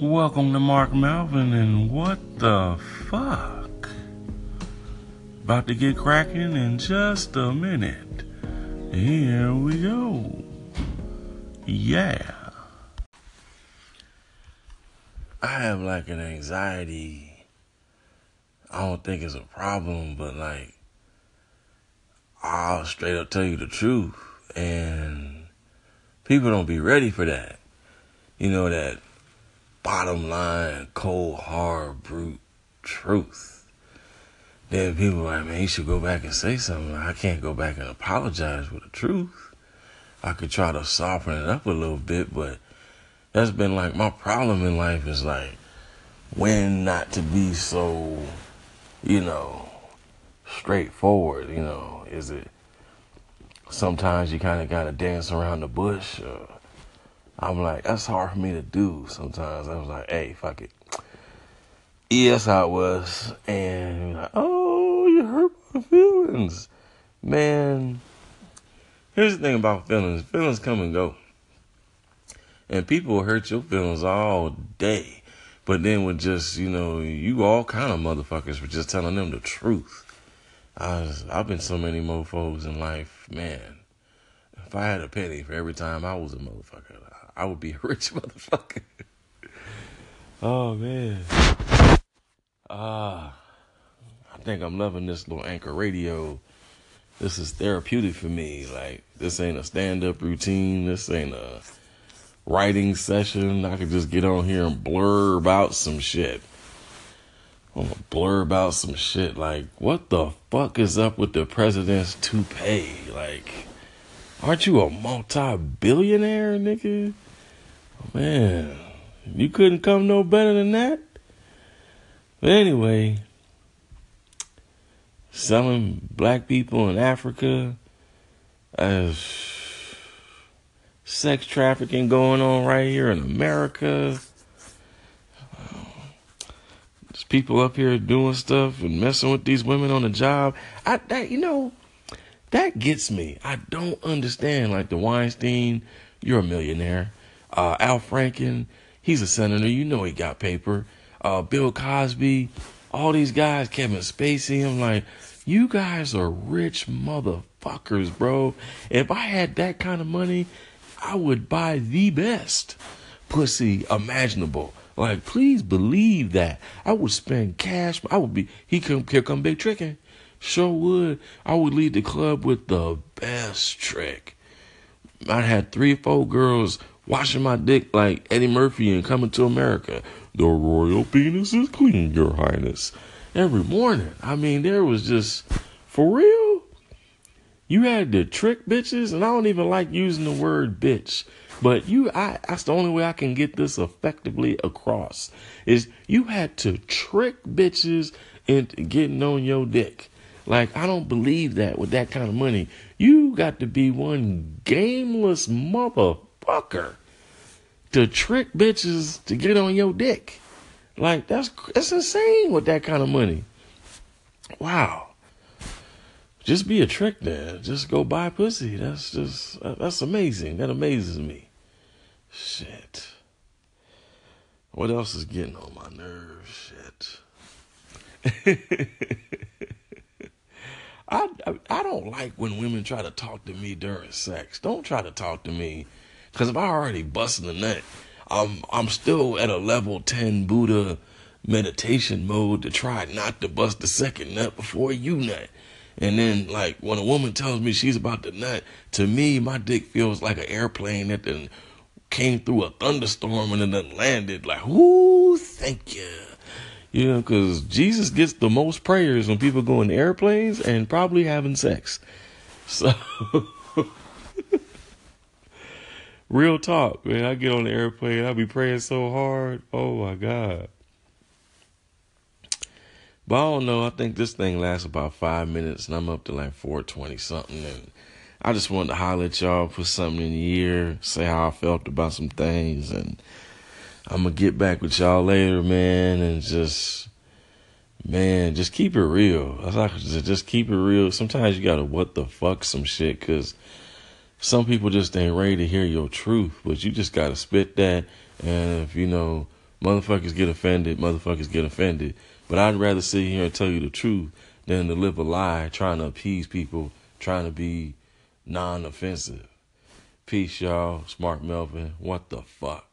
Welcome to Mark Melvin, and what the fuck? About to get cracking in just a minute. Here we go. Yeah. I have like an anxiety. I don't think it's a problem, but like, I'll straight up tell you the truth. And people don't be ready for that. You know, that bottom line, cold, hard, brute truth. Then people like, man, you should go back and say something. I can't go back and apologize with the truth. I could try to soften it up a little bit, but that's been like my problem in life is like when not to be so, you know, straightforward. You know, is it sometimes you kind of got to dance around the bush? Or, I'm like, that's hard for me to do sometimes. I was like, hey, fuck it. Yes, I was. And like, oh, you hurt my feelings. Man, here's the thing about feelings feelings come and go. And people hurt your feelings all day. But then with just, you know, you all kind of motherfuckers for just telling them the truth. I was, I've been so many mofos in life, man. If I had a penny for every time I was a motherfucker, I would be a rich motherfucker. oh man. Ah, uh, I think I'm loving this little anchor radio. This is therapeutic for me. Like this ain't a stand up routine. This ain't a writing session. I could just get on here and blurb out some shit. I'm gonna blurb out some shit. Like, what the fuck is up with the president's toupee? Like, aren't you a multi billionaire, nigga? Oh, man, you couldn't come no better than that. But anyway, selling black people in Africa as sex trafficking going on right here in America. There's people up here doing stuff and messing with these women on the job. I that you know, that gets me. I don't understand. Like the Weinstein, you're a millionaire. Uh, Al Franken, he's a senator. You know he got paper. Uh, Bill Cosby, all these guys, Kevin Spacey. I'm like, you guys are rich motherfuckers, bro. If I had that kind of money, I would buy the best pussy imaginable. Like, please believe that. I would spend cash. I would be, he come, here come Big Tricking. Sure would. I would lead the club with the best trick. I had three four girls washing my dick like Eddie Murphy and Coming to America. The royal penis is clean, Your Highness. Every morning. I mean, there was just, for real? You had to trick bitches, and I don't even like using the word bitch. But you, I, that's the only way I can get this effectively across. Is you had to trick bitches into getting on your dick. Like, I don't believe that with that kind of money. You got to be one gameless motherfucker to trick bitches to get on your dick. Like, that's, that's insane with that kind of money. Wow. Just be a trick then. Just go buy pussy. That's just, uh, that's amazing. That amazes me. Shit. What else is getting on my nerves? Shit. I, I, don't like when women try to talk to me during sex. Don't try to talk to me, cause if I already busting the nut, I'm I'm still at a level ten Buddha meditation mode to try not to bust the second nut before you nut. And then like when a woman tells me she's about to nut, to me my dick feels like an airplane that then came through a thunderstorm and then landed. Like, whoo, thank you. You know, because Jesus gets the most prayers when people go in airplanes and probably having sex. So, real talk, man. I get on the airplane, I be praying so hard. Oh my God. But I don't know. I think this thing lasts about five minutes, and I'm up to like 420 something. And I just wanted to holler at y'all, put something in the ear, say how I felt about some things, and I'm gonna get back with y'all later, man, and just man, just keep it real. I just keep it real. Sometimes you gotta what the fuck some shit, cause some people just ain't ready to hear your truth, but you just gotta spit that. And if you know Motherfuckers get offended. Motherfuckers get offended. But I'd rather sit here and tell you the truth than to live a lie, trying to appease people, trying to be non-offensive. Peace, y'all. Smart Melvin. What the fuck?